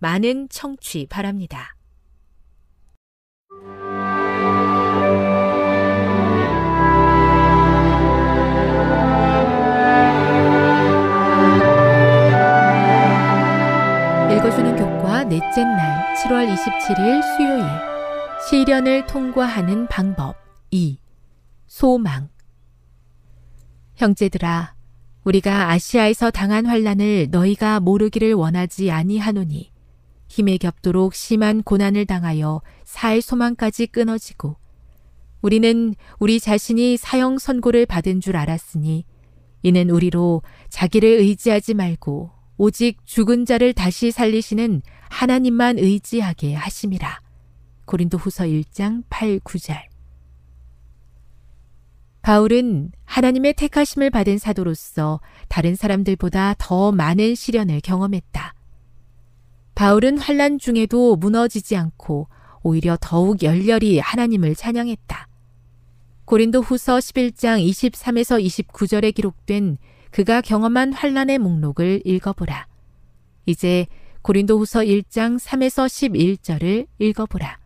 많은 청취 바랍니다. 읽어주는 교과 넷째 날 7월 27일 수요일. 시련을 통과하는 방법 2 소망. 형제들아 우리가 아시아에서 당한 환란을 너희가 모르기를 원하지 아니하노니 힘에 겹도록 심한 고난을 당하여 살 소망까지 끊어지고 우리는 우리 자신이 사형 선고를 받은 줄 알았으니 이는 우리로 자기를 의지하지 말고 오직 죽은 자를 다시 살리시는 하나님만 의지하게 하심이라. 고린도 후서 1장 8, 9절. 바울은 하나님의 택하심을 받은 사도로서 다른 사람들보다 더 많은 시련을 경험했다. 바울은 환란 중에도 무너지지 않고 오히려 더욱 열렬히 하나님을 찬양했다. 고린도 후서 11장 23에서 29절에 기록된 그가 경험한 환란의 목록을 읽어보라. 이제 고린도 후서 1장 3에서 11절을 읽어보라.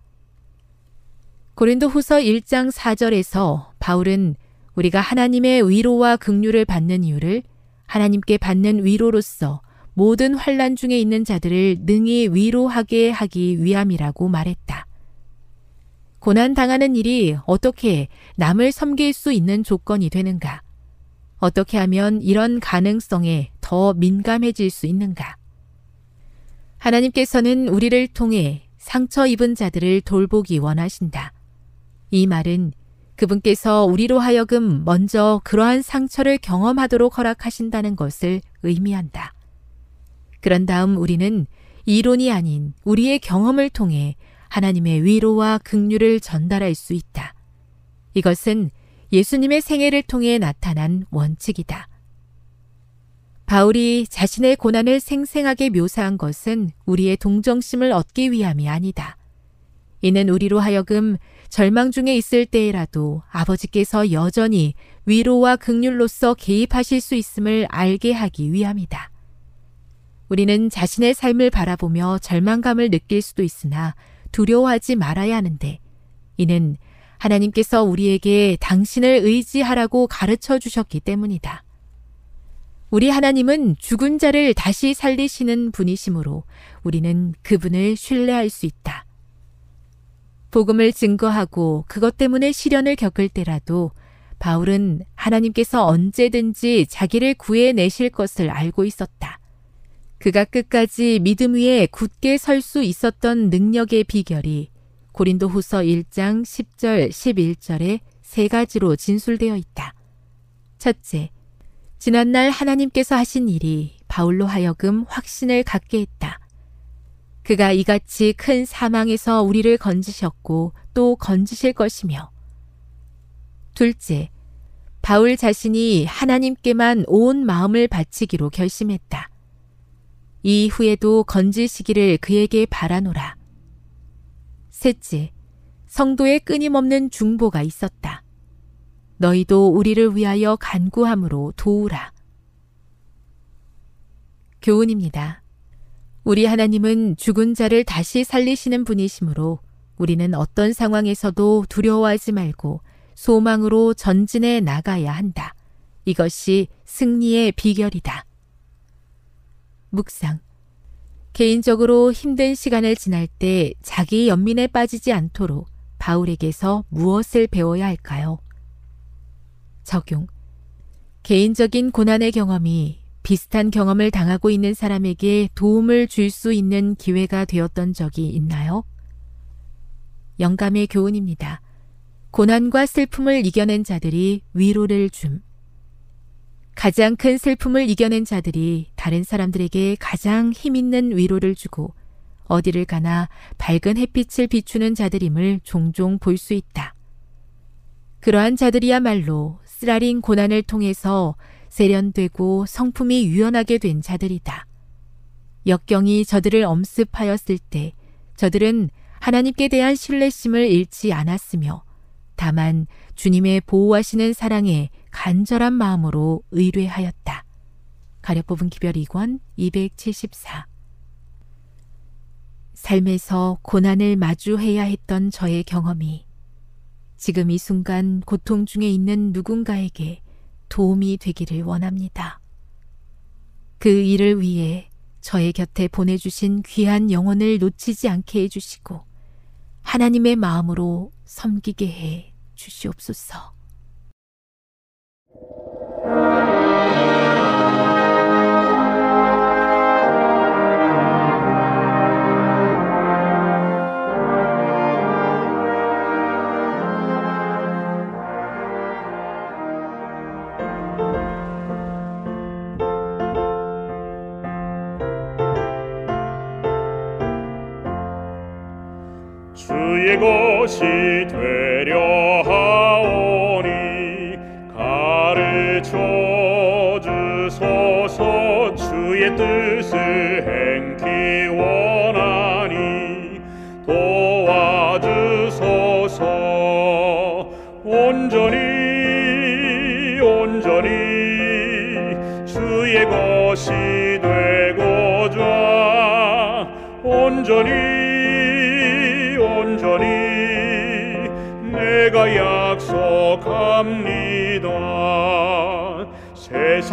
고린도 후서 1장 4절에서 바울은 우리가 하나님의 위로와 긍휼을 받는 이유를 하나님께 받는 위로로서 모든 환란 중에 있는 자들을 능히 위로하게 하기 위함이라고 말했다. 고난 당하는 일이 어떻게 남을 섬길 수 있는 조건이 되는가? 어떻게 하면 이런 가능성에 더 민감해질 수 있는가? 하나님께서는 우리를 통해 상처 입은 자들을 돌보기 원하신다. 이 말은 그분께서 우리로 하여금 먼저 그러한 상처를 경험하도록 허락하신다는 것을 의미한다. 그런 다음 우리는 이론이 아닌 우리의 경험을 통해 하나님의 위로와 긍휼을 전달할 수 있다. 이것은 예수님의 생애를 통해 나타난 원칙이다. 바울이 자신의 고난을 생생하게 묘사한 것은 우리의 동정심을 얻기 위함이 아니다. 이는 우리로 하여금 절망 중에 있을 때에라도 아버지께서 여전히 위로와 극률로서 개입하실 수 있음을 알게 하기 위함이다. 우리는 자신의 삶을 바라보며 절망감을 느낄 수도 있으나 두려워하지 말아야 하는데 이는 하나님께서 우리에게 당신을 의지하라고 가르쳐 주셨기 때문이다. 우리 하나님은 죽은 자를 다시 살리시는 분이시므로 우리는 그분을 신뢰할 수 있다. 복음을 증거하고 그것 때문에 시련을 겪을 때라도 바울은 하나님께서 언제든지 자기를 구해내실 것을 알고 있었다. 그가 끝까지 믿음 위에 굳게 설 수 있었던 능력의 비결이 고린도 후서 1장 10절 11절에 세 가지로 진술되어 있다. 첫째, 지난날 하나님께서 하신 일이 바울로 하여금 확신을 갖게 했다. 그가 이같이 큰 사망에서 우리를 건지셨고 또 건지실 것이며. 둘째, 바울 자신이 하나님께만 온 마음을 바치기로 결심했다. 이후에도 건지시기를 그에게 바라노라. 셋째, 성도의 끊임없는 중보가 있었다. 너희도 우리를 위하여 간구함으로 도우라. 교훈입니다. 우리 하나님은 죽은 자를 다시 살리시는 분이시므로 우리는 어떤 상황에서도 두려워하지 말고 소망으로 전진해 나가야 한다. 이것이 승리의 비결이다. 묵상. 개인적으로 힘든 시간을 지날 때 자기 연민에 빠지지 않도록 바울에게서 무엇을 배워야 할까요? 적용. 개인적인 고난의 경험이 비슷한 경험을 당하고 있는 사람에게 도움을 줄 수 있는 기회가 되었던 적이 있나요? 영감의 교훈입니다. 고난과 슬픔을 이겨낸 자들이 위로를 줌. 가장 큰 슬픔을 이겨낸 자들이 다른 사람들에게 가장 힘있는 위로를 주고 어디를 가나 밝은 햇빛을 비추는 자들임을 종종 볼 수 있다. 그러한 자들이야말로 쓰라린 고난을 통해서 세련되고 성품이 유연하게 된 자들이다. 역경이 저들을 엄습하였을 때 저들은 하나님께 대한 신뢰심을 잃지 않았으며 다만 주님의 보호하시는 사랑에 간절한 마음으로 의뢰하였다. 가려 뽑은 기별 2권 274 삶에서 고난을 마주해야 했던 저의 경험이 지금 이 순간 고통 중에 있는 누군가에게 도움이 되기를 원합니다. 그 일을 위해 저의 곁에 보내주신 귀한 영혼을 놓치지 않게 해주시고 하나님의 마음으로 섬기게 해 주시옵소서. 주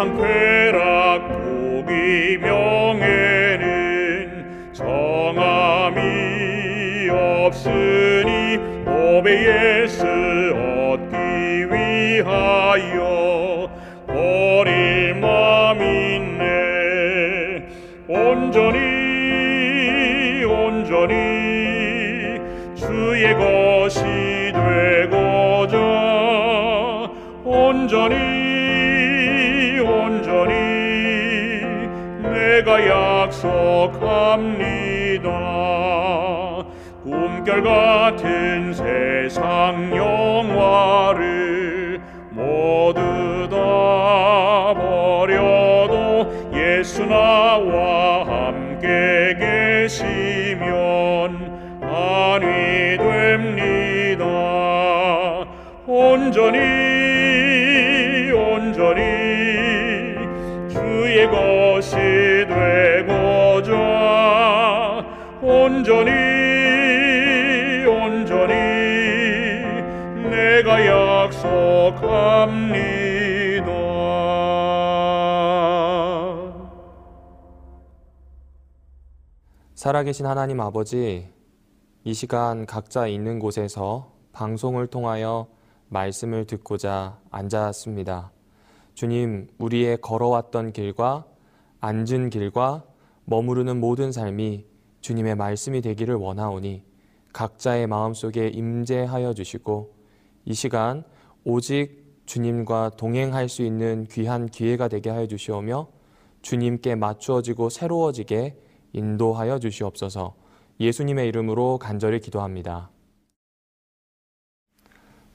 campera 약속합니다. 꿈결 같은 세상 영화를 모두 다 버려도 예수 나와 함께 계시 살아계신 하나님 아버지, 이 시간 각자 있는 곳에서 방송을 통하여 말씀을 듣고자 앉았습니다. 주님, 우리의 걸어왔던 길과 앉은 길과 머무르는 모든 삶이 주님의 말씀이 되기를 원하오니 각자의 마음속에 임재하여 주시고 이 시간 오직 주님과 동행할 수 있는 귀한 기회가 되게 하여 주시오며 주님께 맞추어지고 새로워지게 인도하여 주시옵소서 예수님의 이름으로 간절히 기도합니다.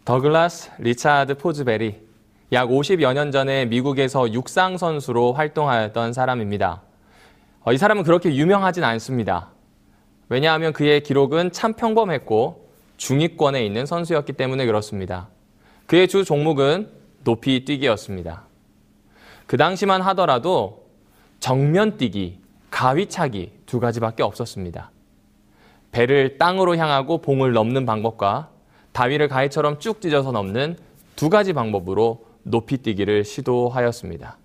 더글라스 리차드 포즈베리 약 50여 년 전에 미국에서 육상 선수로 활동하였던 사람입니다. 어, 이 사람은 그렇게 유명하진 않습니다. 왜냐하면 그의 기록은 참 평범했고 중위권에 있는 선수였기 때문에 그렇습니다. 그의 주 종목은 높이 뛰기였습니다. 그 당시만 하더라도 정면 뛰기, 가위차기 두 가지밖에 없었습니다. 배를 땅으로 향하고 봉을 넘는 방법과 다위를 가위처럼 쭉 찢어서 넘는 두 가지 방법으로 높이 뛰기를 시도하였습니다.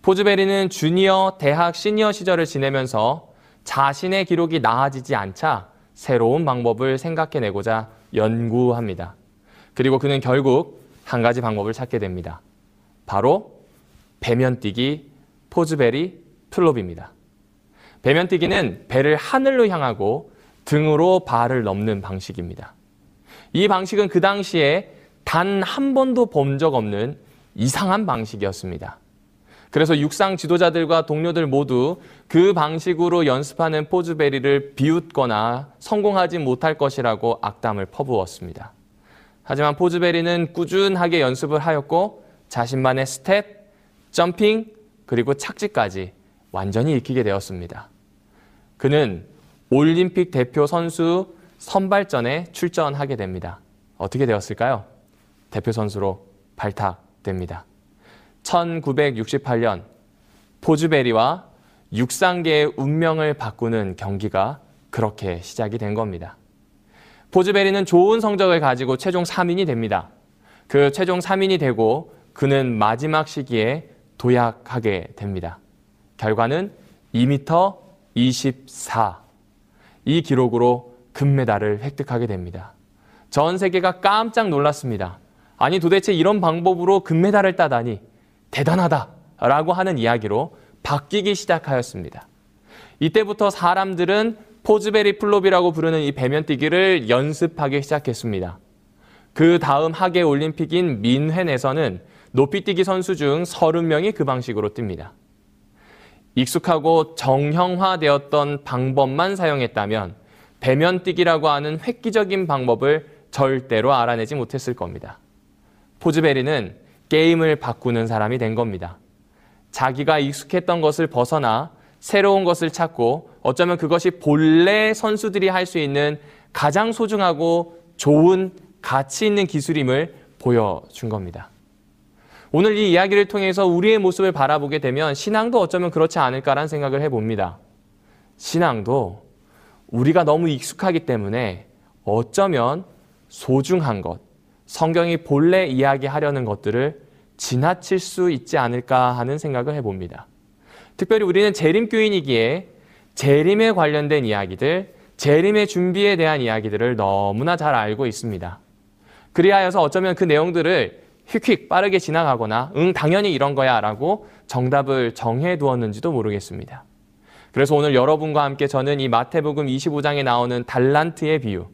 포즈베리는 주니어, 대학, 시니어 시절을 지내면서 자신의 기록이 나아지지 않자 새로운 방법을 생각해내고자 연구합니다. 그리고 그는 결국 한 가지 방법을 찾게 됩니다. 바로 배면뛰기 포즈베리 플롭입니다. 배면뛰기는 배를 하늘로 향하고 등으로 발을 넘는 방식입니다. 이 방식은 그 당시에 단 한 번도 본 적 없는 이상한 방식이었습니다. 그래서 육상 지도자들과 동료들 모두 그 방식으로 연습하는 포즈베리를 비웃거나 성공하지 못할 것이라고 악담을 퍼부었습니다. 하지만 포즈베리는 꾸준하게 연습을 하였고 자신만의 스텝, 점핑, 그리고 착지까지 완전히 익히게 되었습니다. 그는 올림픽 대표 선수 선발전에 출전하게 됩니다. 어떻게 되었을까요? 대표 선수로 발탁됩니다. 1968년 포즈베리와 육상계의 운명을 바꾸는 경기가 그렇게 시작이 된 겁니다. 포즈베리는 좋은 성적을 가지고 최종 3인이 됩니다. 그 최종 3인이 되고 그는 마지막 시기에 도약하게 됩니다. 결과는 2m 24. 이 기록으로 금메달을 획득하게 됩니다. 전 세계가 깜짝 놀랐습니다. 아니 도대체 이런 방법으로 금메달을 따다니 대단하다 라고 하는 이야기로 바뀌기 시작하였습니다. 이때부터 사람들은 포즈베리 플롭이라고 부르는 이 배면뛰기를 연습하기 시작했습니다. 그 다음 하계 올림픽인 민헨에서는 높이뛰기 선수 중 30명이 그 방식으로 뜁니다. 익숙하고 정형화되었던 방법만 사용했다면 배면뛰기라고 하는 획기적인 방법을 절대로 알아내지 못했을 겁니다. 포즈베리는 게임을 바꾸는 사람이 된 겁니다. 자기가 익숙했던 것을 벗어나 새로운 것을 찾고 어쩌면 그것이 본래 선수들이 할 수 있는 가장 소중하고 좋은 가치 있는 기술임을 보여준 겁니다. 오늘 이 이야기를 통해서 우리의 모습을 바라보게 되면 신앙도 어쩌면 그렇지 않을까라는 생각을 해봅니다. 신앙도 우리가 너무 익숙하기 때문에 어쩌면 소중한 것, 성경이 본래 이야기하려는 것들을 지나칠 수 있지 않을까 하는 생각을 해봅니다. 특별히 우리는 재림교인이기에 재림에 관련된 이야기들, 재림의 준비에 대한 이야기들을 너무나 잘 알고 있습니다. 그리하여서 어쩌면 그 내용들을 휙휙 빠르게 지나가거나 응 당연히 이런 거야 라고 정답을 정해 두었는지도 모르겠습니다. 그래서 오늘 여러분과 함께 저는 이 마태복음 25장에 나오는 달란트의 비유,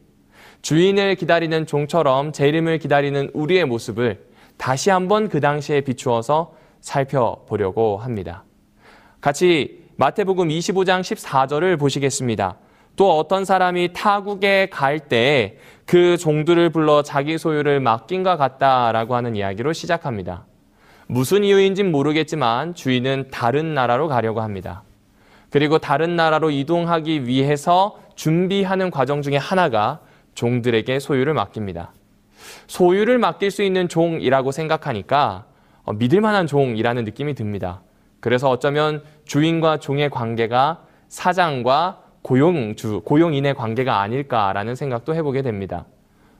주인을 기다리는 종처럼 재림을 기다리는 우리의 모습을 다시 한번 그 당시에 비추어서 살펴보려고 합니다. 같이 마태복음 25장 14절을 보시겠습니다. 또 어떤 사람이 타국에 갈 때 그 종들을 불러 자기 소유를 맡긴과 같다라고 하는 이야기로 시작합니다. 무슨 이유인진 모르겠지만 주인은 다른 나라로 가려고 합니다. 그리고 다른 나라로 이동하기 위해서 준비하는 과정 중에 하나가 종들에게 소유를 맡깁니다. 소유를 맡길 수 있는 종이라고 생각하니까 어, 믿을 만한 종이라는 느낌이 듭니다. 그래서 어쩌면 주인과 종의 관계가 사장과 고용주, 고용인의 관계가 아닐까라는 생각도 해보게 됩니다.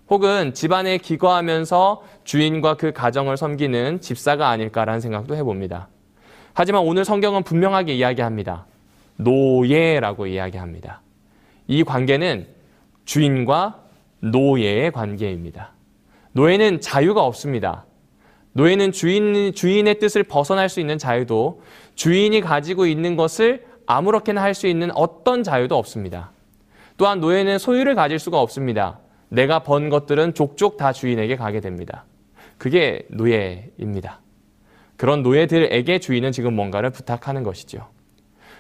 혹은 집안에 기거하면서 주인과 그 가정을 섬기는 집사가 아닐까라는 생각도 해봅니다. 하지만 오늘 성경은 분명하게 이야기합니다. 노예라고 이야기합니다. 이 관계는 주인과 노예의 관계입니다. 노예는 자유가 없습니다. 노예는 주인, 주인의 뜻을 벗어날 수 있는 자유도 주인이 가지고 있는 것을 아무렇게나 할 수 있는 어떤 자유도 없습니다. 또한 노예는 소유를 가질 수가 없습니다. 내가 번 것들은 족족 다 주인에게 가게 됩니다. 그게 노예입니다. 그런 노예들에게 주인은 지금 뭔가를 부탁하는 것이죠.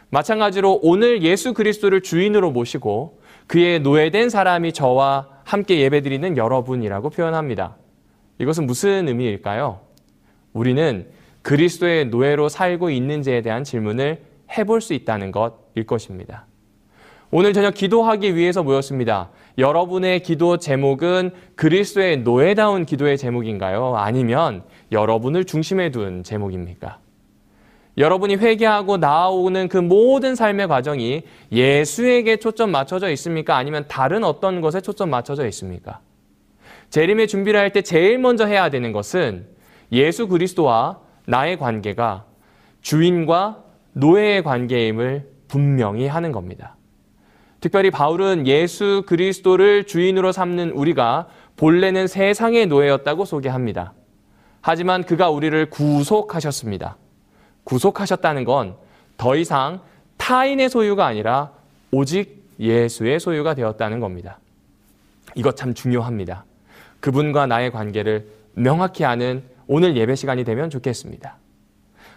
마찬가지로 오늘 예수 그리스도를 주인으로 모시고 그의 노예된 사람이 저와 함께 예배드리는 여러분이라고 표현합니다. 이것은 무슨 의미일까요? 우리는 그리스도의 노예로 살고 있는지에 대한 질문을 해볼 수 있다는 것일 것입니다. 오늘 저녁 기도하기 위해서 모였습니다. 여러분의 기도 제목은 그리스도의 노예다운 기도의 제목인가요? 아니면 여러분을 중심에 둔 제목입니까? 여러분이 회개하고 나아오는 그 모든 삶의 과정이 예수에게 초점 맞춰져 있습니까? 아니면 다른 어떤 것에 초점 맞춰져 있습니까? 재림의 준비를 할 때 제일 먼저 해야 되는 것은 예수 그리스도와 나의 관계가 주인과 노예의 관계임을 분명히 하는 겁니다. 특별히 바울은 예수 그리스도를 주인으로 삼는 우리가 본래는 세상의 노예였다고 소개합니다. 하지만 그가 우리를 구속하셨습니다. 구속하셨다는 건 더 이상 타인의 소유가 아니라 오직 예수의 소유가 되었다는 겁니다. 이것 참 중요합니다. 그분과 나의 관계를 명확히 아는 오늘 예배 시간이 되면 좋겠습니다.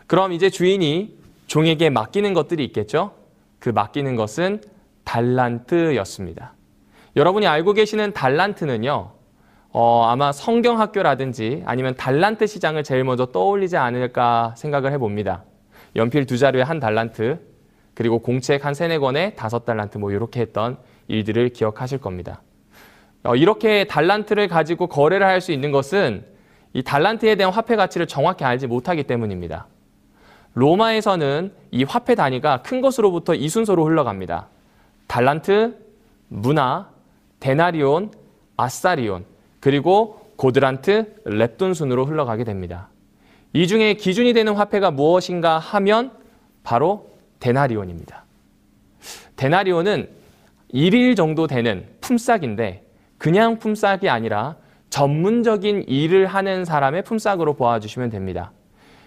그럼 이제 주인이 종에게 맡기는 것들이 있겠죠? 그 맡기는 것은 달란트였습니다. 여러분이 알고 계시는 달란트는요, 어, 아마 성경학교라든지 아니면 달란트 시장을 제일 먼저 떠올리지 않을까 생각을 해봅니다. 연필 두 자루에 한 달란트, 그리고 공책 한 세네 권에 다섯 달란트 뭐 이렇게 했던 일들을 기억하실 겁니다. 어, 이렇게 달란트를 가지고 거래를 할 수 있는 것은 이 달란트에 대한 화폐 가치를 정확히 알지 못하기 때문입니다. 로마에서는 이 화폐 단위가 큰 것으로부터 이 순서로 흘러갑니다. 달란트, 문화, 데나리온, 아사리온, 그리고 고드란트, 렙돈 순으로 흘러가게 됩니다. 이 중에 기준이 되는 화폐가 무엇인가 하면 바로 데나리온입니다. 데나리온은 1일 정도 되는 품삯인데 그냥 품삯이 아니라 전문적인 일을 하는 사람의 품삯으로 보아주시면 됩니다.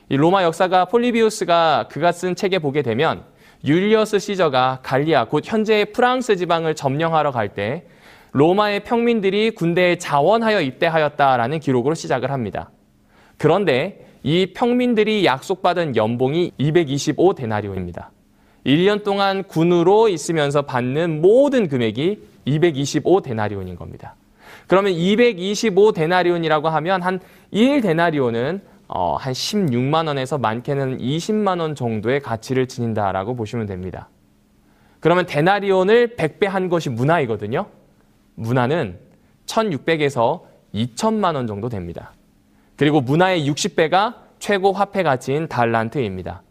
이 로마 역사가 폴리비우스가 그가 쓴 책에 보게 되면 율리어스 시저가 갈리아 곧 현재의 프랑스 지방을 점령하러 갈 때 로마의 평민들이 군대에 자원하여 입대하였다라는 기록으로 시작을 합니다. 그런데 이 평민들이 약속받은 연봉이 225 데나리온입니다. 1년 동안 군으로 있으면서 받는 모든 금액이 225 데나리온인 겁니다. 그러면 225 데나리온이라고 하면 한 1 데나리온은 어, 한 16만 원에서 많게는 20만 원 정도의 가치를 지닌다라고 보시면 됩니다. 그러면 데나리온을 100배 한 것이 문화이거든요. 문화는 1600에서 2000만 원 정도 됩니다. 그리고 문화의 60배가 최고 화폐 가치인 달란트입니다.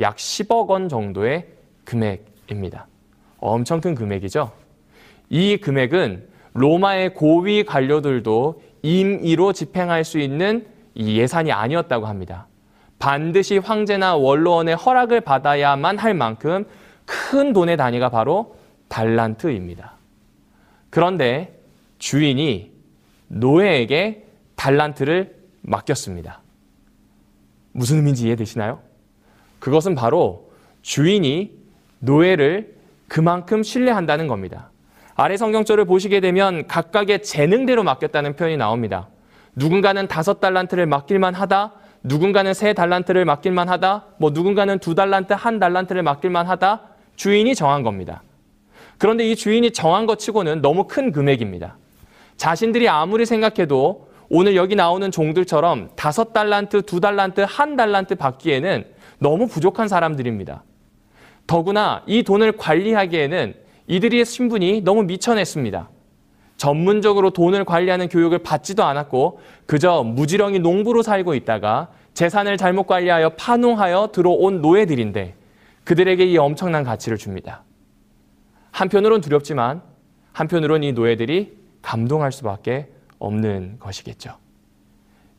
약 10억 원 정도의 금액입니다. 엄청 큰 금액이죠. 이 금액은 로마의 고위 관료들도 임의로 집행할 수 있는 이 예산이 아니었다고 합니다. 반드시 황제나 원로원의 허락을 받아야만 할 만큼 큰 돈의 단위가 바로 달란트입니다. 그런데 주인이 노예에게 달란트를 맡겼습니다. 무슨 의미인지 이해되시나요? 그것은 바로 주인이 노예를 그만큼 신뢰한다는 겁니다. 아래 성경절을 보시게 되면 각각의 재능대로 맡겼다는 표현이 나옵니다. 누군가는 다섯 달란트를 맡길만 하다, 누군가는 세 달란트를 맡길만 하다, 뭐 누군가는 두 달란트, 한 달란트를 맡길만 하다, 주인이 정한 겁니다. 그런데 이 주인이 정한 것 치고는 너무 큰 금액입니다. 자신들이 아무리 생각해도 오늘 여기 나오는 종들처럼 다섯 달란트, 두 달란트, 한 달란트 받기에는 너무 부족한 사람들입니다. 더구나 이 돈을 관리하기에는 이들의 신분이 너무 미천했습니다. 전문적으로 돈을 관리하는 교육을 받지도 않았고 그저 무지렁이 농부로 살고 있다가 재산을 잘못 관리하여 파농하여 들어온 노예들인데 그들에게 이 엄청난 가치를 줍니다. 한편으론 두렵지만 한편으론 이 노예들이 감동할 수밖에 없는 것이겠죠.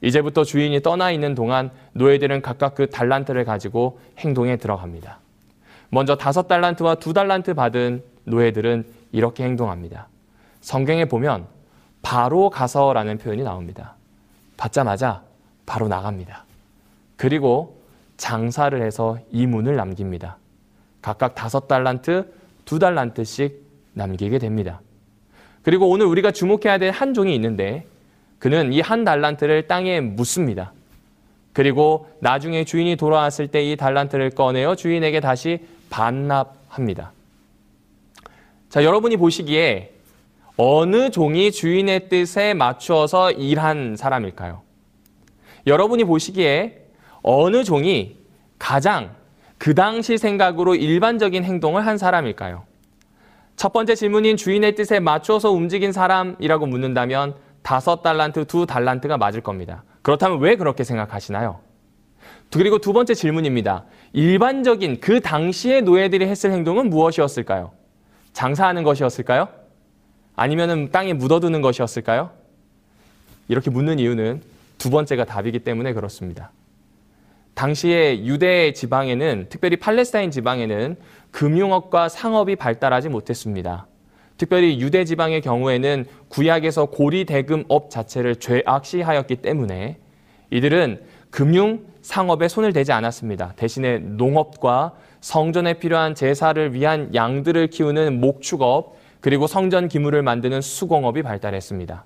이제부터 주인이 떠나 있는 동안 노예들은 각각 그 달란트를 가지고 행동에 들어갑니다. 먼저 다섯 달란트와 두 달란트 받은 노예들은 이렇게 행동합니다. 성경에 보면 바로 가서라는 표현이 나옵니다. 받자마자 바로 나갑니다. 그리고 장사를 해서 이문을 남깁니다. 각각 다섯 달란트, 두 달란트씩 남기게 됩니다. 그리고 오늘 우리가 주목해야 될 한 종이 있는데 그는 이 한 달란트를 땅에 묻습니다. 그리고 나중에 주인이 돌아왔을 때 이 달란트를 꺼내어 주인에게 다시 반납합니다. 자, 여러분이 보시기에 어느 종이 주인의 뜻에 맞추어서 일한 사람일까요? 여러분이 보시기에 어느 종이 가장 그 당시 생각으로 일반적인 행동을 한 사람일까요? 첫 번째 질문인 주인의 뜻에 맞추어서 움직인 사람이라고 묻는다면 다섯 달란트, 두 달란트가 맞을 겁니다. 그렇다면 왜 그렇게 생각하시나요? 그리고 두 번째 질문입니다. 일반적인 그 당시의 노예들이 했을 행동은 무엇이었을까요? 장사하는 것이었을까요? 아니면 땅에 묻어두는 것이었을까요? 이렇게 묻는 이유는 두 번째가 답이기 때문에 그렇습니다. 당시에 유대 지방에는 특별히 팔레스타인 지방에는 금융업과 상업이 발달하지 못했습니다. 특별히 유대 지방의 경우에는 구약에서 고리 대금업 자체를 죄악시하였기 때문에 이들은 금융 상업에 손을 대지 않았습니다. 대신에 농업과 성전에 필요한 제사를 위한 양들을 키우는 목축업 그리고 성전 기물을 만드는 수공업이 발달했습니다.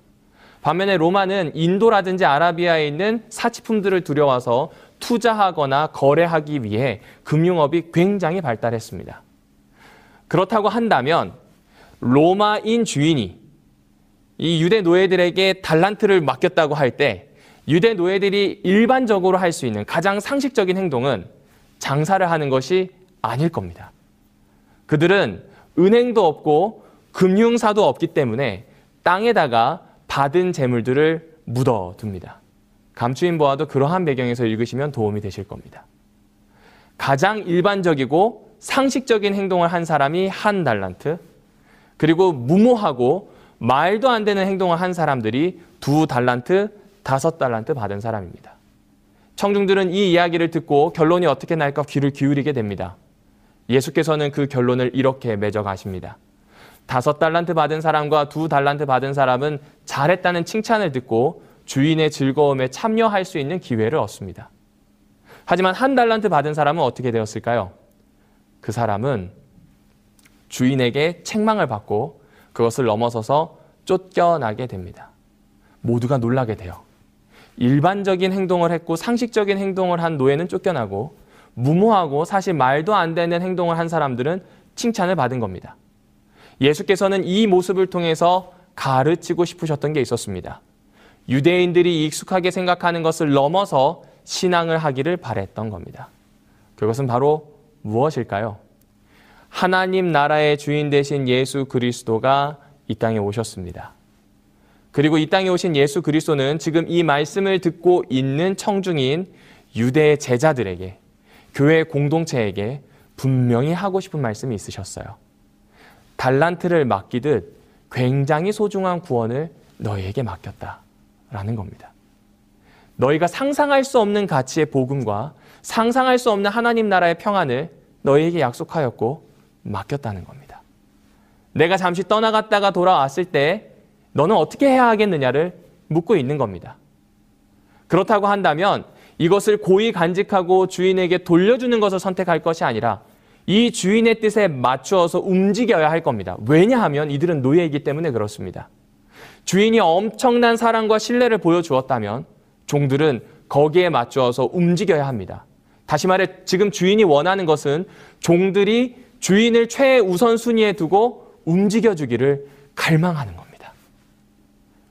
반면에 로마는 인도라든지 아라비아에 있는 사치품들을 들여와서 투자하거나 거래하기 위해 금융업이 굉장히 발달했습니다. 그렇다고 한다면 로마인 주인이 이 유대 노예들에게 달란트를 맡겼다고 할 때 유대 노예들이 일반적으로 할 수 있는 가장 상식적인 행동은 장사를 하는 것이 아닐 겁니다. 그들은 은행도 없고 금융사도 없기 때문에 땅에다가 받은 재물들을 묻어둡니다. 감추인 보아도 그러한 배경에서 읽으시면 도움이 되실 겁니다. 가장 일반적이고 상식적인 행동을 한 사람이 한 달란트, 그리고 무모하고 말도 안 되는 행동을 한 사람들이 두 달란트, 다섯 달란트 받은 사람입니다. 청중들은 이 이야기를 듣고 결론이 어떻게 날까 귀를 기울이게 됩니다. 예수께서는 그 결론을 이렇게 맺어 가십니다. 다섯 달란트 받은 사람과 두 달란트 받은 사람은 잘했다는 칭찬을 듣고 주인의 즐거움에 참여할 수 있는 기회를 얻습니다. 하지만 한 달란트 받은 사람은 어떻게 되었을까요? 그 사람은 주인에게 책망을 받고 그것을 넘어서서 쫓겨나게 됩니다. 모두가 놀라게 돼요. 일반적인 행동을 했고 상식적인 행동을 한 노예는 쫓겨나고 무모하고 사실 말도 안 되는 행동을 한 사람들은 칭찬을 받은 겁니다. 예수께서는 이 모습을 통해서 가르치고 싶으셨던 게 있었습니다. 유대인들이 익숙하게 생각하는 것을 넘어서 신앙을 하기를 바랬던 겁니다. 그것은 바로 무엇일까요? 하나님 나라의 주인 되신 예수 그리스도가 이 땅에 오셨습니다. 그리고 이 땅에 오신 예수 그리스도는 지금 이 말씀을 듣고 있는 청중인 유대 제자들에게 교회 공동체에게 분명히 하고 싶은 말씀이 있으셨어요. 달란트를 맡기듯 굉장히 소중한 구원을 너희에게 맡겼다라는 겁니다. 너희가 상상할 수 없는 가치의 복음과 상상할 수 없는 하나님 나라의 평안을 너희에게 약속하였고 맡겼다는 겁니다. 내가 잠시 떠나갔다가 돌아왔을 때 너는 어떻게 해야 하겠느냐를 묻고 있는 겁니다. 그렇다고 한다면 이것을 고이 간직하고 주인에게 돌려주는 것을 선택할 것이 아니라 이 주인의 뜻에 맞추어서 움직여야 할 겁니다. 왜냐하면 이들은 노예이기 때문에 그렇습니다. 주인이 엄청난 사랑과 신뢰를 보여주었다면 종들은 거기에 맞추어서 움직여야 합니다. 다시 말해 지금 주인이 원하는 것은 종들이 주인을 최우선순위에 두고 움직여주기를 갈망하는 겁니다.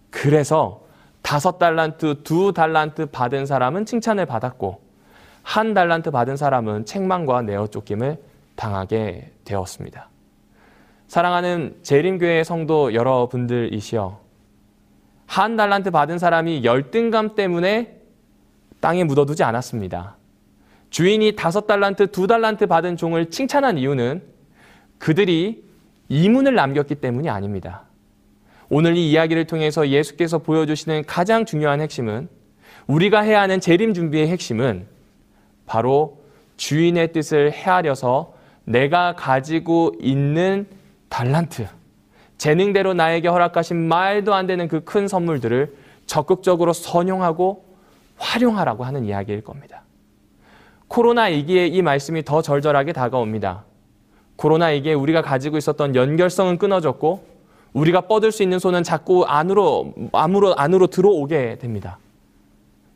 그래서 다섯 달란트, 두 달란트 받은 사람은 칭찬을 받았고 한 달란트 받은 사람은 책망과 내어 쫓김을 당하게 되었습니다. 사랑하는 재림교회 성도 여러분들이시여 한 달란트 받은 사람이 열등감 때문에 땅에 묻어두지 않았습니다. 주인이 다섯 달란트, 두 달란트 받은 종을 칭찬한 이유는 그들이 이문을 남겼기 때문이 아닙니다. 오늘 이 이야기를 통해서 예수께서 보여주시는 가장 중요한 핵심은 우리가 해야 하는 재림 준비의 핵심은 바로 주인의 뜻을 헤아려서 내가 가지고 있는 달란트, 재능대로 나에게 허락하신 말도 안 되는 그 큰 선물들을 적극적으로 선용하고 활용하라고 하는 이야기일 겁니다. 코로나 위기에 이 말씀이 더 절절하게 다가옵니다. 코로나에게 우리가 가지고 있었던 연결성은 끊어졌고 우리가 뻗을 수 있는 손은 자꾸 안으로 안으로 안으로 들어오게 됩니다.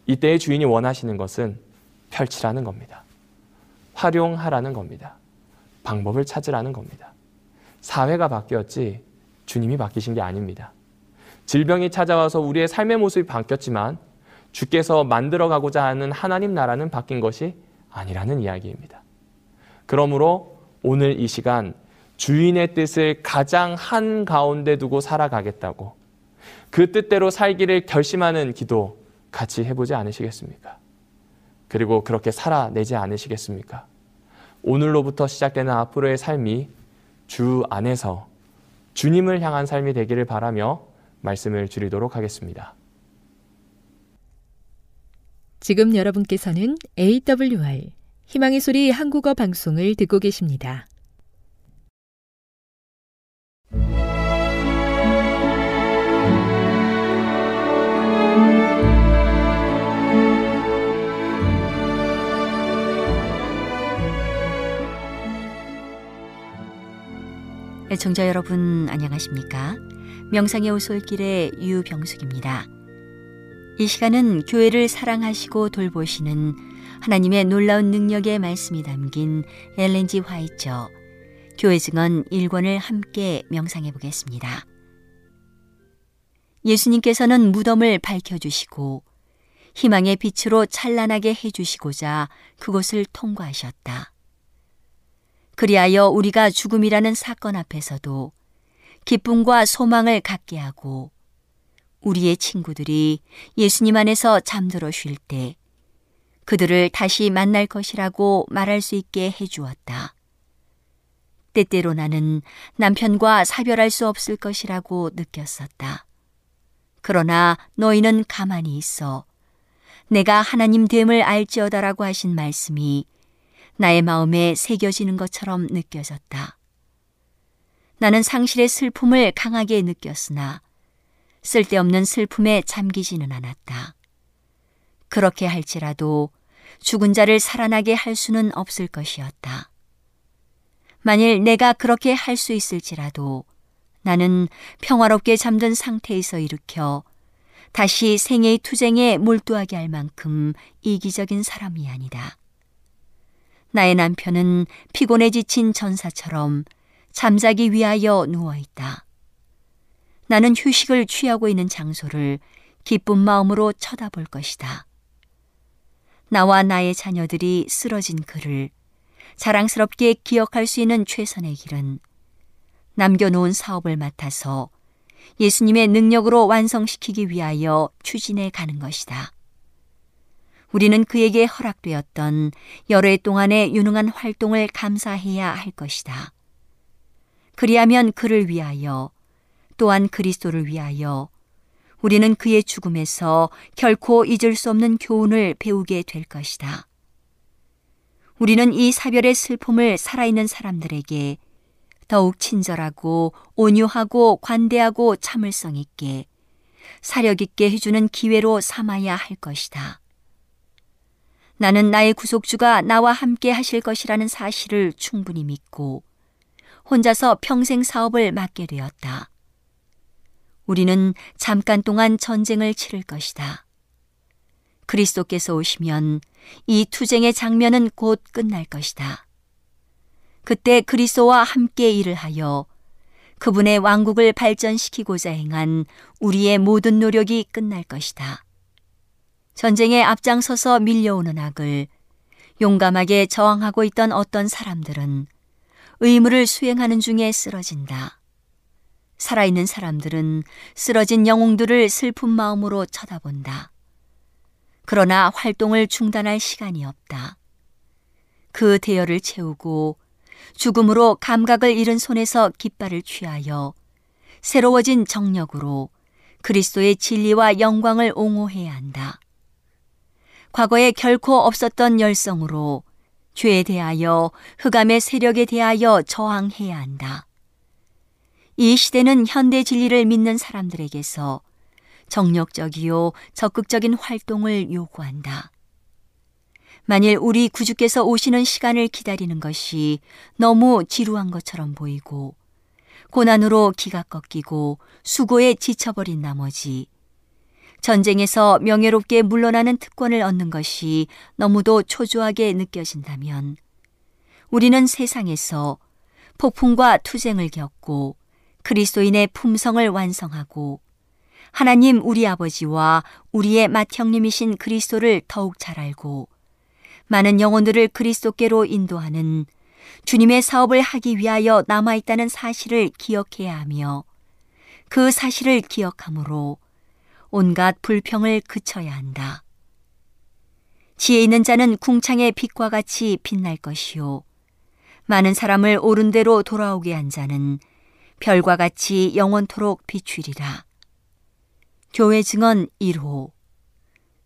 이때의 주인이 원하시는 것은 펼치라는 겁니다. 활용하라는 겁니다. 방법을 찾으라는 겁니다. 사회가 바뀌었지 주님이 바뀌신 게 아닙니다. 질병이 찾아와서 우리의 삶의 모습이 바뀌었지만 주께서 만들어 가고자 하는 하나님 나라는 바뀐 것이 아니라는 이야기입니다. 그러므로 오늘 이 시간 주인의 뜻을 가장 한 가운데 두고 살아가겠다고 그 뜻대로 살기를 결심하는 기도 같이 해보지 않으시겠습니까? 그리고 그렇게 살아내지 않으시겠습니까? 오늘로부터 시작되는 앞으로의 삶이 주 안에서 주님을 향한 삶이 되기를 바라며 말씀을 드리도록 하겠습니다. 지금 여러분께서는 AWR 희망의 소리 한국어 방송을 듣고 계십니다. 애청자 여러분 안녕하십니까? 명상의 오솔길의 유병숙입니다. 이 시간은 교회를 사랑하시고 돌보시는 하나님의 놀라운 능력의 말씀이 담긴 엘렌지 화이처 교회 증언 1권을 함께 명상해 보겠습니다. 예수님께서는 무덤을 밝혀 주시고 희망의 빛으로 찬란하게 해 주시고자 그곳을 통과하셨다. 그리하여 우리가 죽음이라는 사건 앞에서도 기쁨과 소망을 갖게 하고 우리의 친구들이 예수님 안에서 잠들어 쉴 때 그들을 다시 만날 것이라고 말할 수 있게 해주었다. 때때로 나는 남편과 사별할 수 없을 것이라고 느꼈었다. 그러나 너희는 가만히 있어. 내가 하나님 됨을 알지어다라고 하신 말씀이 나의 마음에 새겨지는 것처럼 느껴졌다. 나는 상실의 슬픔을 강하게 느꼈으나 쓸데없는 슬픔에 잠기지는 않았다. 그렇게 할지라도 죽은 자를 살아나게 할 수는 없을 것이었다. 만일 내가 그렇게 할 수 있을지라도 나는 평화롭게 잠든 상태에서 일으켜 다시 생애의 투쟁에 몰두하게 할 만큼 이기적인 사람이 아니다. 나의 남편은 피곤해 지친 전사처럼 잠자기 위하여 누워 있다. 나는 휴식을 취하고 있는 장소를 기쁜 마음으로 쳐다볼 것이다. 나와 나의 자녀들이 쓰러진 그를 자랑스럽게 기억할 수 있는 최선의 길은 남겨놓은 사업을 맡아서 예수님의 능력으로 완성시키기 위하여 추진해 가는 것이다. 우리는 그에게 허락되었던 여러 해 동안의 유능한 활동을 감사해야 할 것이다. 그리하면 그를 위하여 또한 그리스도를 위하여 우리는 그의 죽음에서 결코 잊을 수 없는 교훈을 배우게 될 것이다. 우리는 이 사별의 슬픔을 살아있는 사람들에게 더욱 친절하고 온유하고 관대하고 참을성 있게 사력 있게 해주는 기회로 삼아야 할 것이다. 나는 나의 구속주가 나와 함께 하실 것이라는 사실을 충분히 믿고 혼자서 평생 사업을 맡게 되었다. 우리는 잠깐 동안 전쟁을 치를 것이다. 그리스도께서 오시면 이 투쟁의 장면은 곧 끝날 것이다. 그때 그리스도와 함께 일을 하여 그분의 왕국을 발전시키고자 행한 우리의 모든 노력이 끝날 것이다. 전쟁에 앞장서서 밀려오는 악을 용감하게 저항하고 있던 어떤 사람들은 의무를 수행하는 중에 쓰러진다. 살아있는 사람들은 쓰러진 영웅들을 슬픈 마음으로 쳐다본다. 그러나 활동을 중단할 시간이 없다. 그 대열을 채우고 죽음으로 감각을 잃은 손에서 깃발을 취하여 새로워진 정력으로 그리스도의 진리와 영광을 옹호해야 한다. 과거에 결코 없었던 열성으로 죄에 대하여 흑암의 세력에 대하여 저항해야 한다. 이 시대는 현대 진리를 믿는 사람들에게서 정력적이요 적극적인 활동을 요구한다. 만일 우리 구주께서 오시는 시간을 기다리는 것이 너무 지루한 것처럼 보이고 고난으로 기가 꺾이고 수고에 지쳐버린 나머지 전쟁에서 명예롭게 물러나는 특권을 얻는 것이 너무도 초조하게 느껴진다면 우리는 세상에서 폭풍과 투쟁을 겪고 그리스도인의 품성을 완성하고 하나님 우리 아버지와 우리의 맏형님이신 그리스도를 더욱 잘 알고 많은 영혼들을 그리스도께로 인도하는 주님의 사업을 하기 위하여 남아있다는 사실을 기억해야 하며 그 사실을 기억함으로 온갖 불평을 그쳐야 한다. 지혜 있는 자는 궁창의 빛과 같이 빛날 것이요. 많은 사람을 옳은 대로 돌아오게 한 자는 별과 같이 영원토록 비추리라. 교회 증언 1호.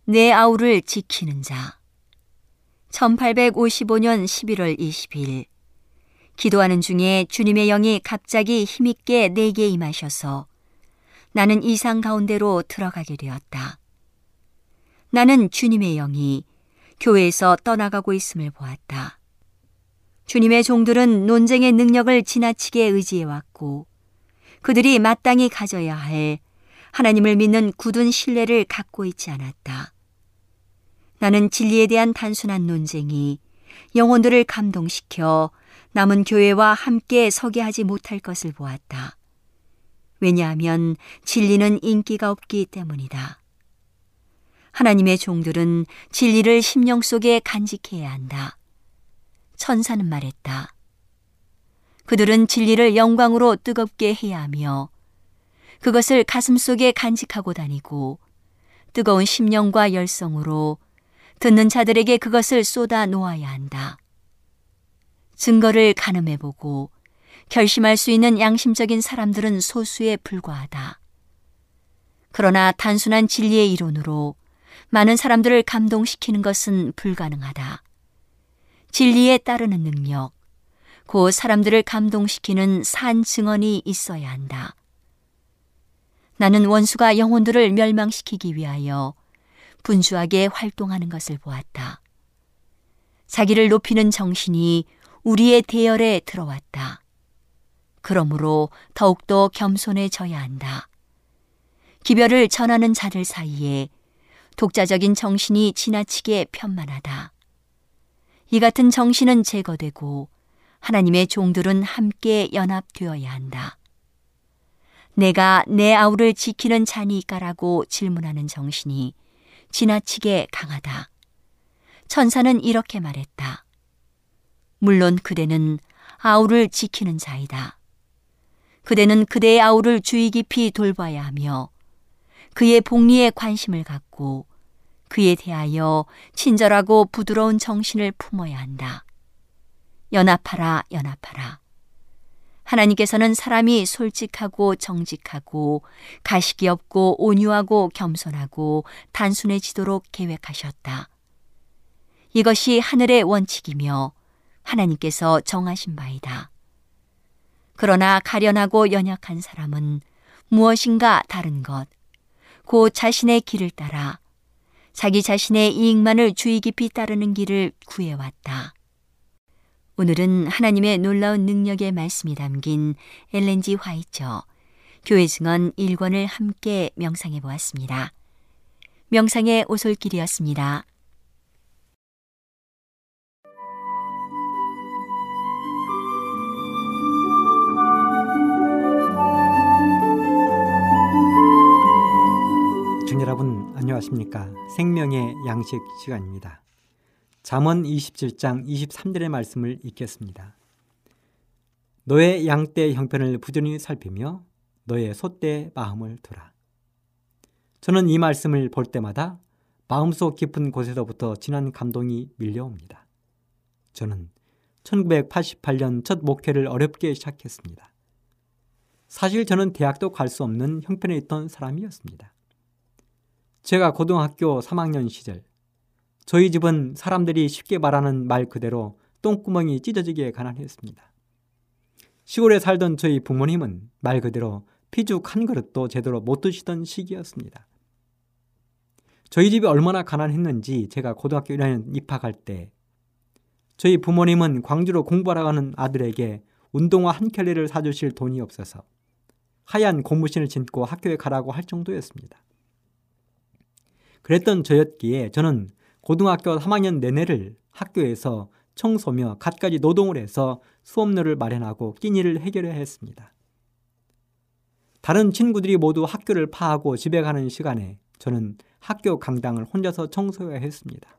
내 아우를 지키는 자. 1855년 11월 20일. 기도하는 중에 주님의 영이 갑자기 힘있게 내게 임하셔서 나는 이상 가운데로 들어가게 되었다. 나는 주님의 영이 교회에서 떠나가고 있음을 보았다. 주님의 종들은 논쟁의 능력을 지나치게 의지해왔고 그들이 마땅히 가져야 할 하나님을 믿는 굳은 신뢰를 갖고 있지 않았다. 나는 진리에 대한 단순한 논쟁이 영혼들을 감동시켜 남은 교회와 함께 서게 하지 못할 것을 보았다. 왜냐하면 진리는 인기가 없기 때문이다. 하나님의 종들은 진리를 심령 속에 간직해야 한다. 천사는 말했다. 그들은 진리를 영광으로 뜨겁게 해야 하며 그것을 가슴 속에 간직하고 다니고 뜨거운 심령과 열성으로 듣는 자들에게 그것을 쏟아 놓아야 한다. 증거를 가늠해보고 결심할 수 있는 양심적인 사람들은 소수에 불과하다. 그러나 단순한 진리의 이론으로 많은 사람들을 감동시키는 것은 불가능하다. 진리에 따르는 능력, 곧 사람들을 감동시키는 산 증언이 있어야 한다. 나는 원수가 영혼들을 멸망시키기 위하여 분주하게 활동하는 것을 보았다. 자기를 높이는 정신이 우리의 대열에 들어왔다. 그러므로 더욱더 겸손해져야 한다. 기별을 전하는 자들 사이에 독자적인 정신이 지나치게 편만하다. 이 같은 정신은 제거되고 하나님의 종들은 함께 연합되어야 한다. 내가 내 아우를 지키는 자니까라고 질문하는 정신이 지나치게 강하다. 천사는 이렇게 말했다. 물론 그대는 아우를 지키는 자이다. 그대는 그대의 아우를 주의 깊이 돌봐야 하며 그의 복리에 관심을 갖고 그에 대하여 친절하고 부드러운 정신을 품어야 한다. 연합하라, 연합하라. 하나님께서는 사람이 솔직하고 정직하고 가식이 없고 온유하고 겸손하고 단순해지도록 계획하셨다. 이것이 하늘의 원칙이며 하나님께서 정하신 바이다. 그러나 가련하고 연약한 사람은 무엇인가 다른 것, 곧 자신의 길을 따라 자기 자신의 이익만을 주의 깊이 따르는 길을 구해왔다. 오늘은 하나님의 놀라운 능력의 말씀이 담긴 엘렌지 화이처 교회 증언 1권을 함께 명상해 보았습니다. 명상의 오솔길이었습니다. 중 여러분 안녕하십니까? 생명의 양식 시간입니다. 잠언 27장 23절의 말씀을 읽겠습니다. 너의 양떼 형편을 부지런히 살피며 너의 소떼 마음을 두라. 저는 이 말씀을 볼 때마다 마음속 깊은 곳에서부터 진한 감동이 밀려옵니다. 저는 1988년 첫 목회를 어렵게 시작했습니다. 사실 저는 대학도 갈 수 없는 형편에 있던 사람이었습니다 제가 고등학교 3학년 시절 저희 집은 사람들이 쉽게 말하는 말 그대로 똥구멍이 찢어지게 가난했습니다. 시골에 살던 저희 부모님은 말 그대로 피죽 한 그릇도 제대로 못 드시던 시기였습니다. 저희 집이 얼마나 가난했는지 제가 고등학교 1학년 입학할 때 저희 부모님은 광주로 공부하러 가는 아들에게 운동화 한 켤레를 사주실 돈이 없어서 하얀 고무신을 신고 학교에 가라고 할 정도였습니다. 그랬던 저였기에 저는 고등학교 3학년 내내를 학교에서 청소며 갖가지 노동을 해서 수업료를 마련하고 끼니를 해결해야 했습니다. 다른 친구들이 모두 학교를 파하고 집에 가는 시간에 저는 학교 강당을 혼자서 청소해야 했습니다.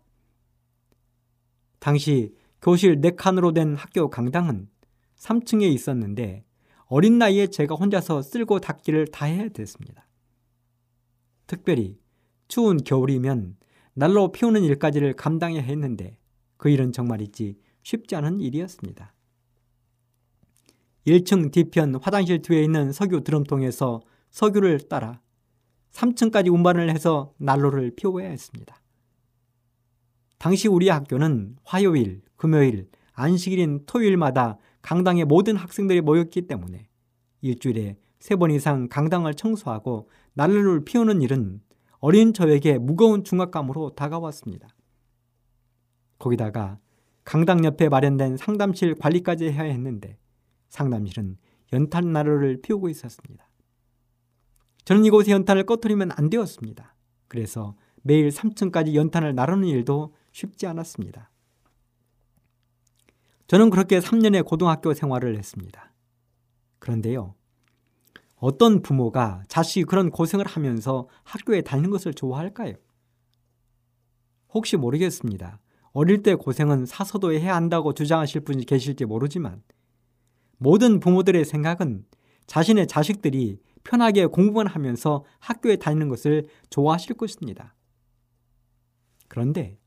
당시 교실 4칸으로 된 학교 강당은 3층에 있었는데 어린 나이에 제가 혼자서 쓸고 닦기를 다 해야 됐습니다. 특별히 추운 겨울이면 날로 피우는 일까지를 감당해야 했는데 그 일은 정말이지 쉽지 않은 일이었습니다. 1층 뒤편 화장실 뒤에 있는 석유 드럼통에서 석유를 따라 3층까지 운반을 해서 난로를 피워야 했습니다. 당시 우리 학교는 화요일, 금요일, 안식일인 토요일마다 강당에 모든 학생들이 모였기 때문에 일주일에 세 번 이상 강당을 청소하고 난로를 피우는 일은 어린 저에게 무거운 중압감으로 다가왔습니다. 거기다가 강당 옆에 마련된 상담실 관리까지 해야 했는데 상담실은 연탄 난로를 피우고 있었습니다. 저는 이곳에 연탄을 꺼트리면 안 되었습니다. 그래서 매일 3층까지 연탄을 나르는 일도 쉽지 않았습니다. 저는 그렇게 3년의 고등학교 생활을 했습니다. 그런데요. 어떤 부모가 자식이 그런 고생을 하면서 학교에 다니는 것을 좋아할까요? 혹시 모르겠습니다. 어릴 때 고생은 사서도 해야 한다고 주장하실 분이 계실지 모르지만 모든 부모들의 생각은 자신의 자식들이 편하게 공부만 하면서 학교에 다니는 것을 좋아하실 것입니다. 그런데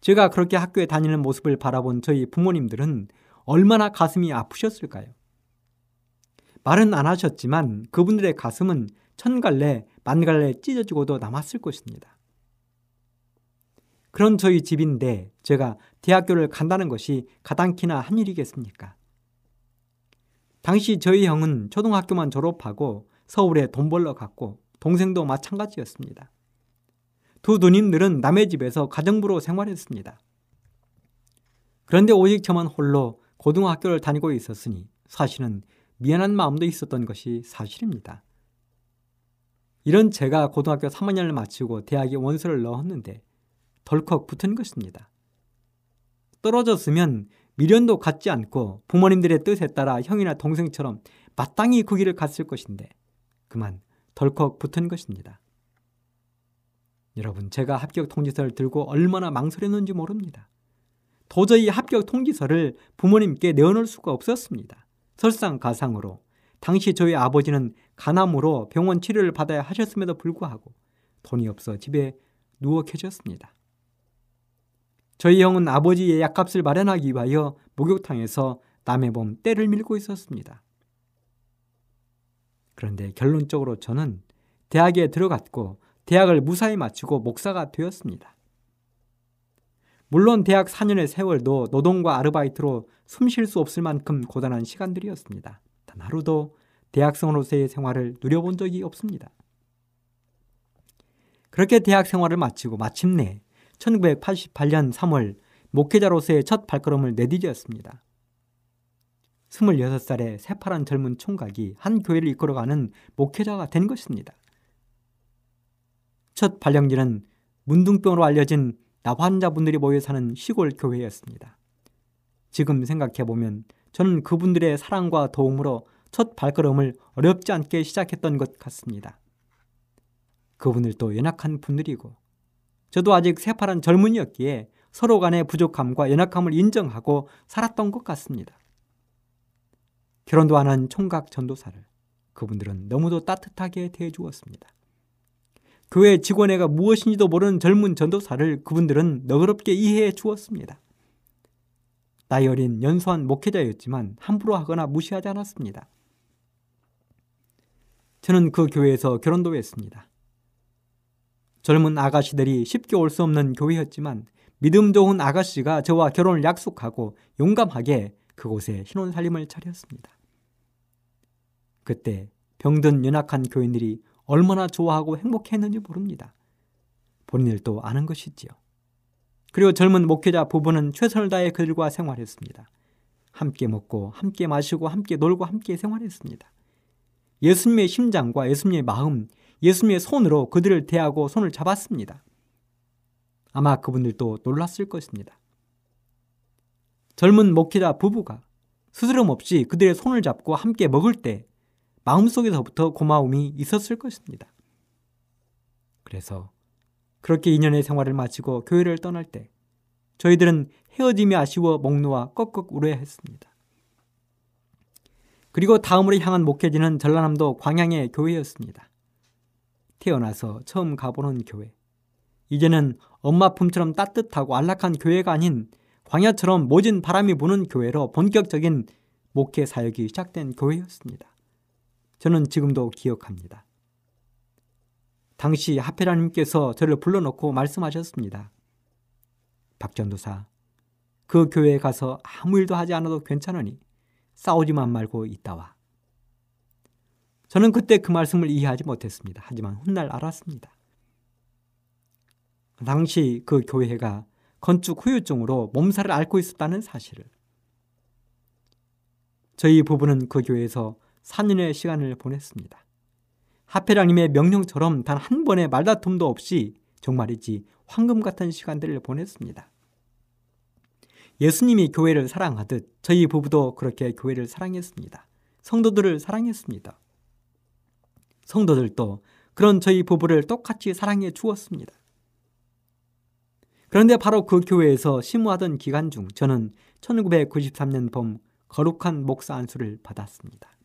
제가 그렇게 학교에 다니는 모습을 바라본 저희 부모님들은 얼마나 가슴이 아프셨을까요? 말은 안 하셨지만 그분들의 가슴은 천갈래, 만갈래 찢어지고도 남았을 것입니다. 그런 저희 집인데 제가 대학교를 간다는 것이 가당키나 한 일이겠습니까? 당시 저희 형은 초등학교만 졸업하고 서울에 돈 벌러 갔고 동생도 마찬가지였습니다. 두 누님들은 남의 집에서 가정부로 생활했습니다. 그런데 오직 저만 홀로 고등학교를 다니고 있었으니 사실은 미안한 마음도 있었던 것이 사실입니다. 이런 제가 고등학교 3학년을 마치고 대학에 원서를 넣었는데 덜컥 붙은 것입니다. 떨어졌으면 미련도 갖지 않고 부모님들의 뜻에 따라 형이나 동생처럼 마땅히 그 길을 갔을 것인데 그만 덜컥 붙은 것입니다. 여러분, 제가 합격 통지서를 들고 얼마나 망설였는지 모릅니다. 도저히 합격 통지서를 부모님께 내어놓을 수가 없었습니다. 설상가상으로 당시 저희 아버지는 간암으로 병원 치료를 받아야 하셨음에도 불구하고 돈이 없어 집에 누워 계셨습니다. 저희 형은 아버지의 약값을 마련하기 위하여 목욕탕에서 남의 몸 때를 밀고 있었습니다. 그런데 결론적으로 저는 대학에 들어갔고 대학을 무사히 마치고 목사가 되었습니다. 물론 대학 4년의 세월도 노동과 아르바이트로 숨 쉴 수 없을 만큼 고단한 시간들이었습니다. 단 하루도 대학생으로서의 생활을 누려본 적이 없습니다. 그렇게 대학 생활을 마치고 마침내 1988년 3월 목회자로서의 첫 발걸음을 내디뎠습니다. 26살의 새파란 젊은 총각이 한 교회를 이끌어가는 목회자가 된 것입니다. 첫 발령지는 문둥병으로 알려진 나환자분들이 모여 사는 시골 교회였습니다. 지금 생각해보면 저는 그분들의 사랑과 도움으로 첫 발걸음을 어렵지 않게 시작했던 것 같습니다. 그분들도 연약한 분들이고 저도 아직 새파란 젊은이였기에 서로 간의 부족함과 연약함을 인정하고 살았던 것 같습니다. 결혼도 안 한 총각 전도사를 그분들은 너무도 따뜻하게 대해주었습니다. 교회 직원회가 무엇인지도 모르는 젊은 전도사를 그분들은 너그럽게 이해해 주었습니다. 나이 어린 연소한 목회자였지만 함부로 하거나 무시하지 않았습니다. 저는 그 교회에서 결혼도 했습니다. 젊은 아가씨들이 쉽게 올 수 없는 교회였지만 믿음 좋은 아가씨가 저와 결혼을 약속하고 용감하게 그곳에 신혼 살림을 차렸습니다. 그때 병든 연약한 교인들이 얼마나 좋아하고 행복했는지 모릅니다. 본인들도 아는 것이지요. 그리고 젊은 목회자 부부는 최선을 다해 그들과 생활했습니다. 함께 먹고 함께 마시고 함께 놀고 함께 생활했습니다. 예수님의 심장과 예수님의 마음, 예수님의 손으로 그들을 대하고 손을 잡았습니다. 아마 그분들도 놀랐을 것입니다. 젊은 목회자 부부가 스스럼 없이 그들의 손을 잡고 함께 먹을 때 마음속에서부터 고마움이 있었을 것입니다. 그래서 그렇게 2년의 생활을 마치고 교회를 떠날 때 저희들은 헤어짐이 아쉬워 목 놓아 꺽꺽 울어야 했습니다. 그리고 다음으로 향한 목회지는 전라남도 광양의 교회였습니다. 태어나서 처음 가보는 교회. 이제는 엄마 품처럼 따뜻하고 안락한 교회가 아닌 광야처럼 모진 바람이 부는 교회로 본격적인 목회 사역이 시작된 교회였습니다. 저는 지금도 기억합니다. 당시 하페라님께서 저를 불러놓고 말씀하셨습니다. 박전도사, 그 교회에 가서 아무 일도 하지 않아도 괜찮으니 싸우지만 말고 있다 와. 저는 그때 그 말씀을 이해하지 못했습니다. 하지만 훗날 알았습니다. 당시 그 교회가 건축 후유증으로 몸살을 앓고 있었다는 사실을. 저희 부부는 그 교회에서 4년의 시간을 보냈습니다. 하페라님의 명령처럼 단 한 번의 말다툼도 없이 정말이지 황금 같은 시간들을 보냈습니다. 예수님이 교회를 사랑하듯 저희 부부도 그렇게 교회를 사랑했습니다. 성도들을 사랑했습니다. 성도들도 그런 저희 부부를 똑같이 사랑해 주었습니다. 그런데 바로 그 교회에서 심무하던 기간 중 저는 1993년 봄 거룩한 목사 안수를 받았습니다.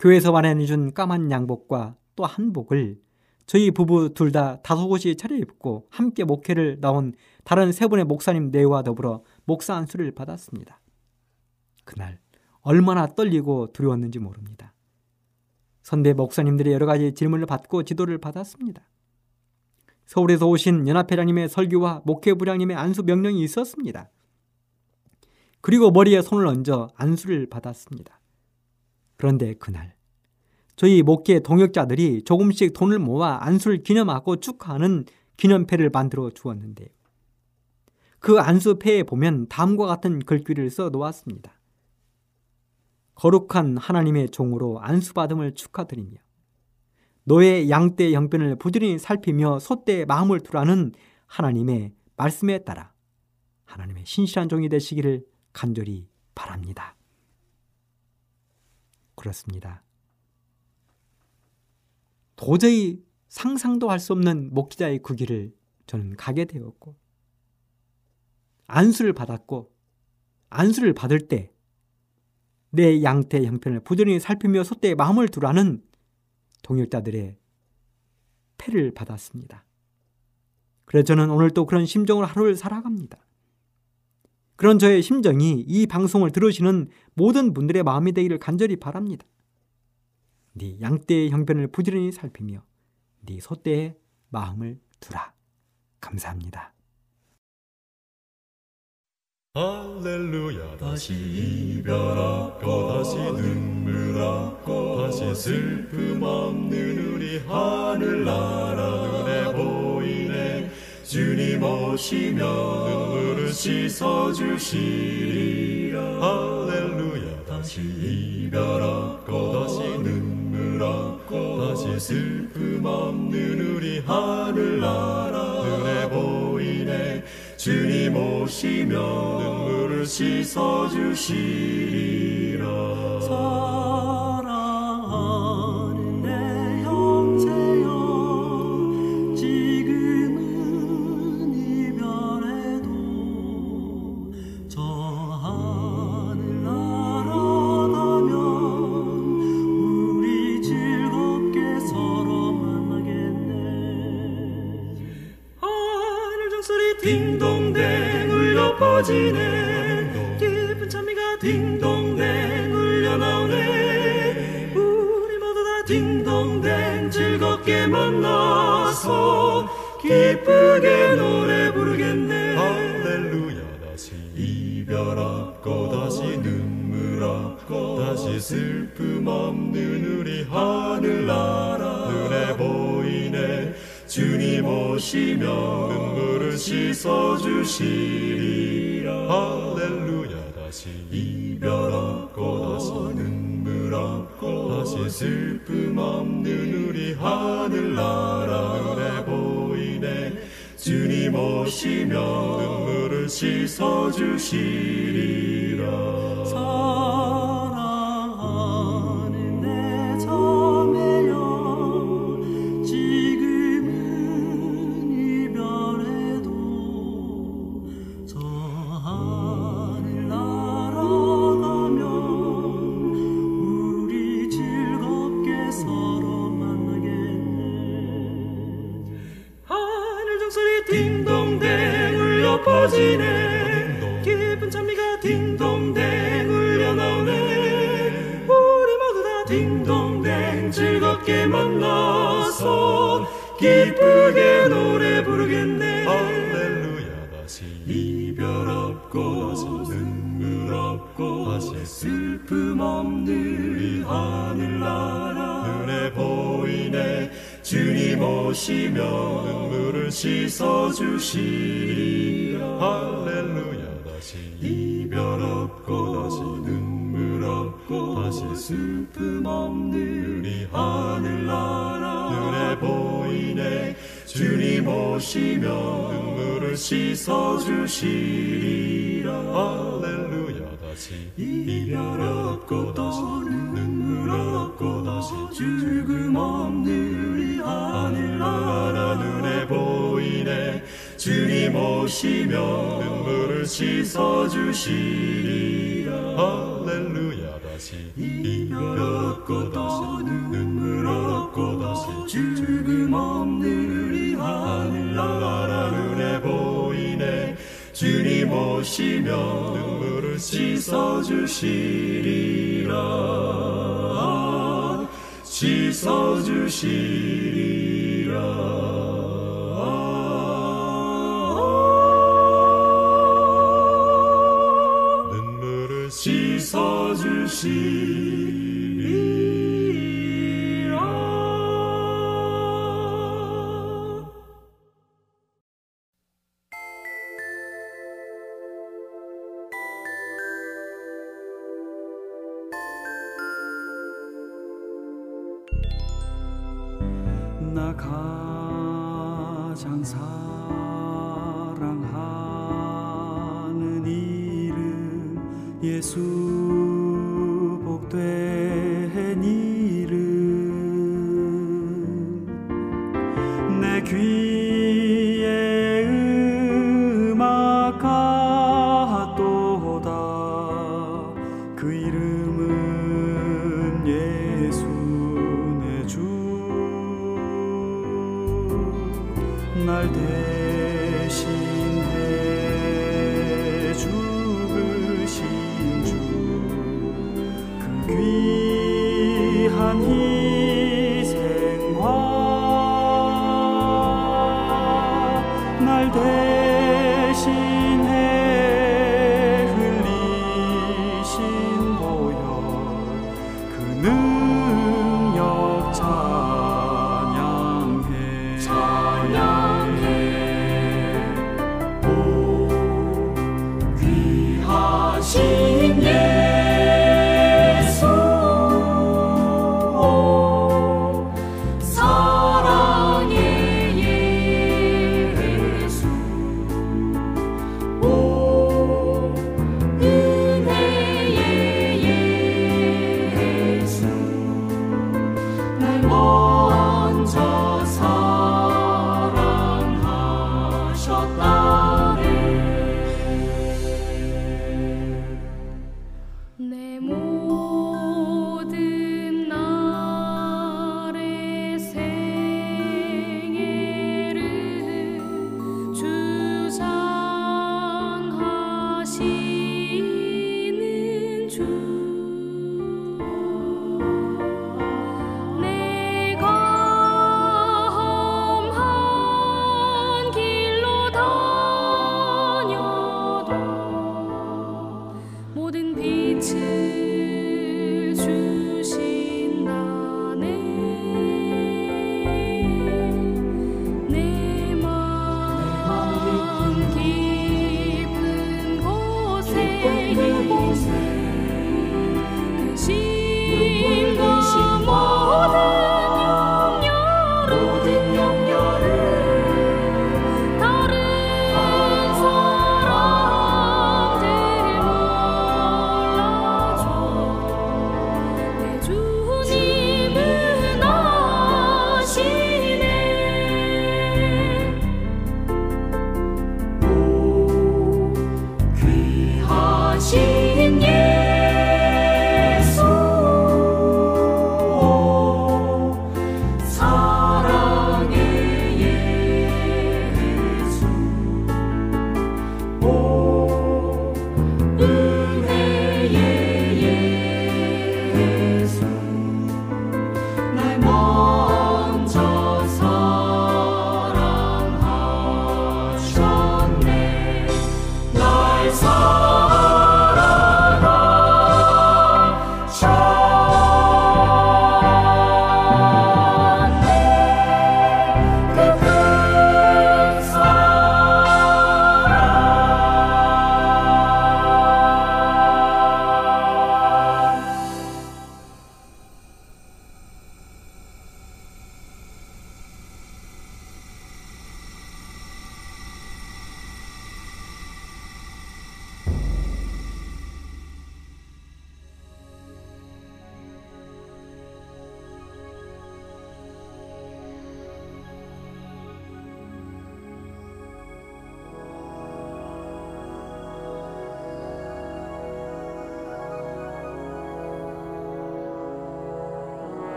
교회에서 마련해준 까만 양복과 또 한복을 저희 부부 둘 다 다섯 옷이 차려입고 함께 목회를 나온 다른 세 분의 목사님 네와 더불어 목사 안수를 받았습니다. 그날 얼마나 떨리고 두려웠는지 모릅니다. 선대 목사님들의 여러 가지 질문을 받고 지도를 받았습니다. 서울에서 오신 연합회장님의 설교와 목회부장님의 안수 명령이 있었습니다. 그리고 머리에 손을 얹어 안수를 받았습니다. 그런데 그날 저희 목회 동역자들이 조금씩 돈을 모아 안수를 기념하고 축하하는 기념패를 만들어 주었는데 그 안수패에 보면 다음과 같은 글귀를 써 놓았습니다. 거룩한 하나님의 종으로 안수받음을 축하드리며 너의 양떼 형편을 부지런히 살피며 소떼의 마음을 두라는 하나님의 말씀에 따라 하나님의 신실한 종이 되시기를 간절히 바랍니다. 그렇습니다. 도저히 상상도 할 수 없는 목기자의 그 길을 저는 가게 되었고 안수를 받았고 안수를 받을 때 내 양태 형편을 부지런히 살피며 소떼의 마음을 두라는 동역자들의 패를 받았습니다. 그래서 저는 오늘 또 그런 심정으로 하루를 살아갑니다. 그런 저의 심정이 이 방송을 들으시는 모든 분들의 마음이 되기를 간절히 바랍니다. 네 양떼의 형편을 부지런히 살피며 네 소떼의 마음을 두라. 감사합니다. 할렐루야 다시 이별하고 다시 눈물하고 다시 슬픔 없는 우리 하늘나라 주님 오시면 눈물을 씻어주시리라. 할렐루야. 다시 이별하고 다시 눈물하고 다시 슬픔 없는 우리 하늘나라. 눈에 보이네. 주님 오시면 눈물을 씻어주시리라 다시 이별 없고 다시 눈물 없고 다시 슬픔 없는 우리 하늘나라 눈에 보이네. 주님 오시면 눈물을 씻어주시리 이별 없고 다시 눈물 없고 다시 슬픔 없는 이 하늘나라 눈에 보이네. 주님 오시면 눈물을 씻어주시리라. 할렐루야. 다시 이별 없고 다시 눈물 없고 다시 슬픔 없는 이 하늘나라 주님 오시면 눈물을 씻어주시리라. 할렐루야. 다시 이별 없고 다시 눈물 없고 다시 죽음 없는 이 하늘나라 눈에 보이네. 주님 오시면 눈물을 씻어주시리라. 할렐루야. 다시 이별 없고 다시 눈물 없고 다시 죽음 없는 오시면 눈물을 씻어주시리라. 씻어주시리라. 씻어주시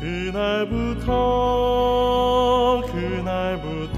그날부터 그날부터